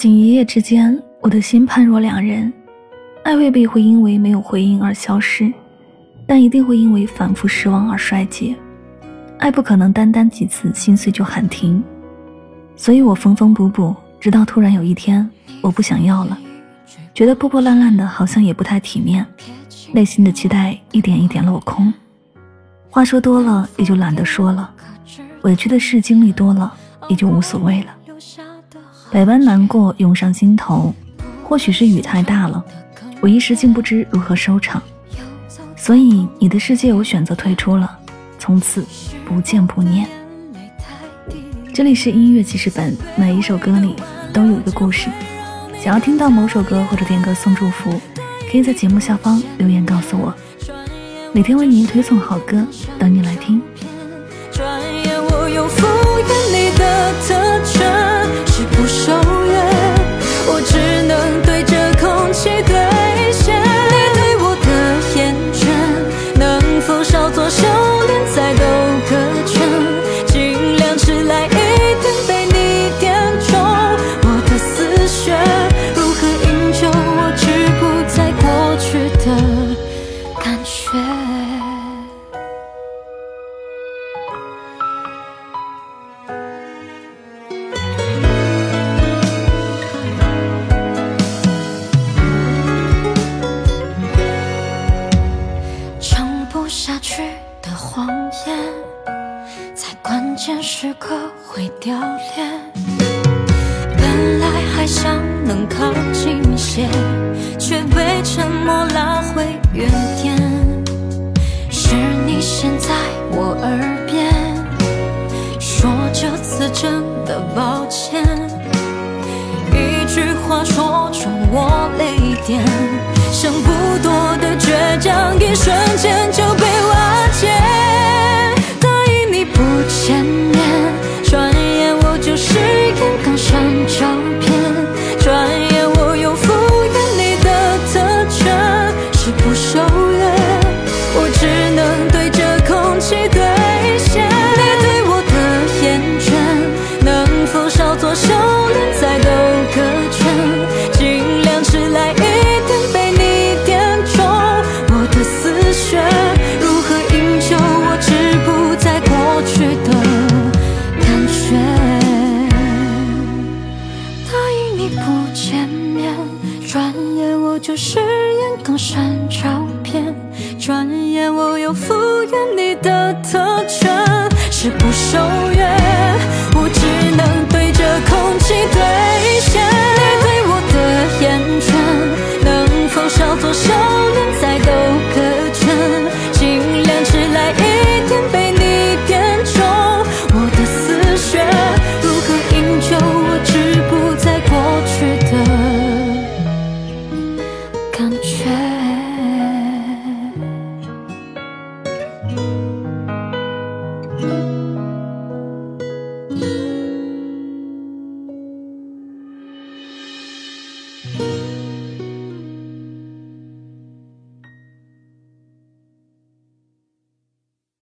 仅一夜之间，我的心判若两人。爱未必会因为没有回应而消失，但一定会因为反复失望而衰竭。爱不可能单单几次心碎就喊停，所以我缝缝补补，直到突然有一天，我不想要了，觉得破破烂烂的，好像也不太体面，内心的期待一点一点落空。话说多了，也就懒得说了；委屈的事经历多了，也就无所谓了。百般难过涌上心头，或许是雨太大了，我一时竟不知如何收场，所以你的世界我选择退出了，从此不见不念。这里是音乐记事本，每一首歌里都有一个故事。想要听到某首歌或者点歌送祝福，可以在节目下方留言告诉我，每天为您推送好歌，等你谎言在关键时刻会凋零，本来还想能靠近些，却被沉默拉回原点。是你先在我耳边说这次真的抱歉，一句话戳中我泪点，剩不多的倔强，一瞬间你不见面，转眼我就誓言。更深照片，转眼我又复原你的特权，是不守约。却。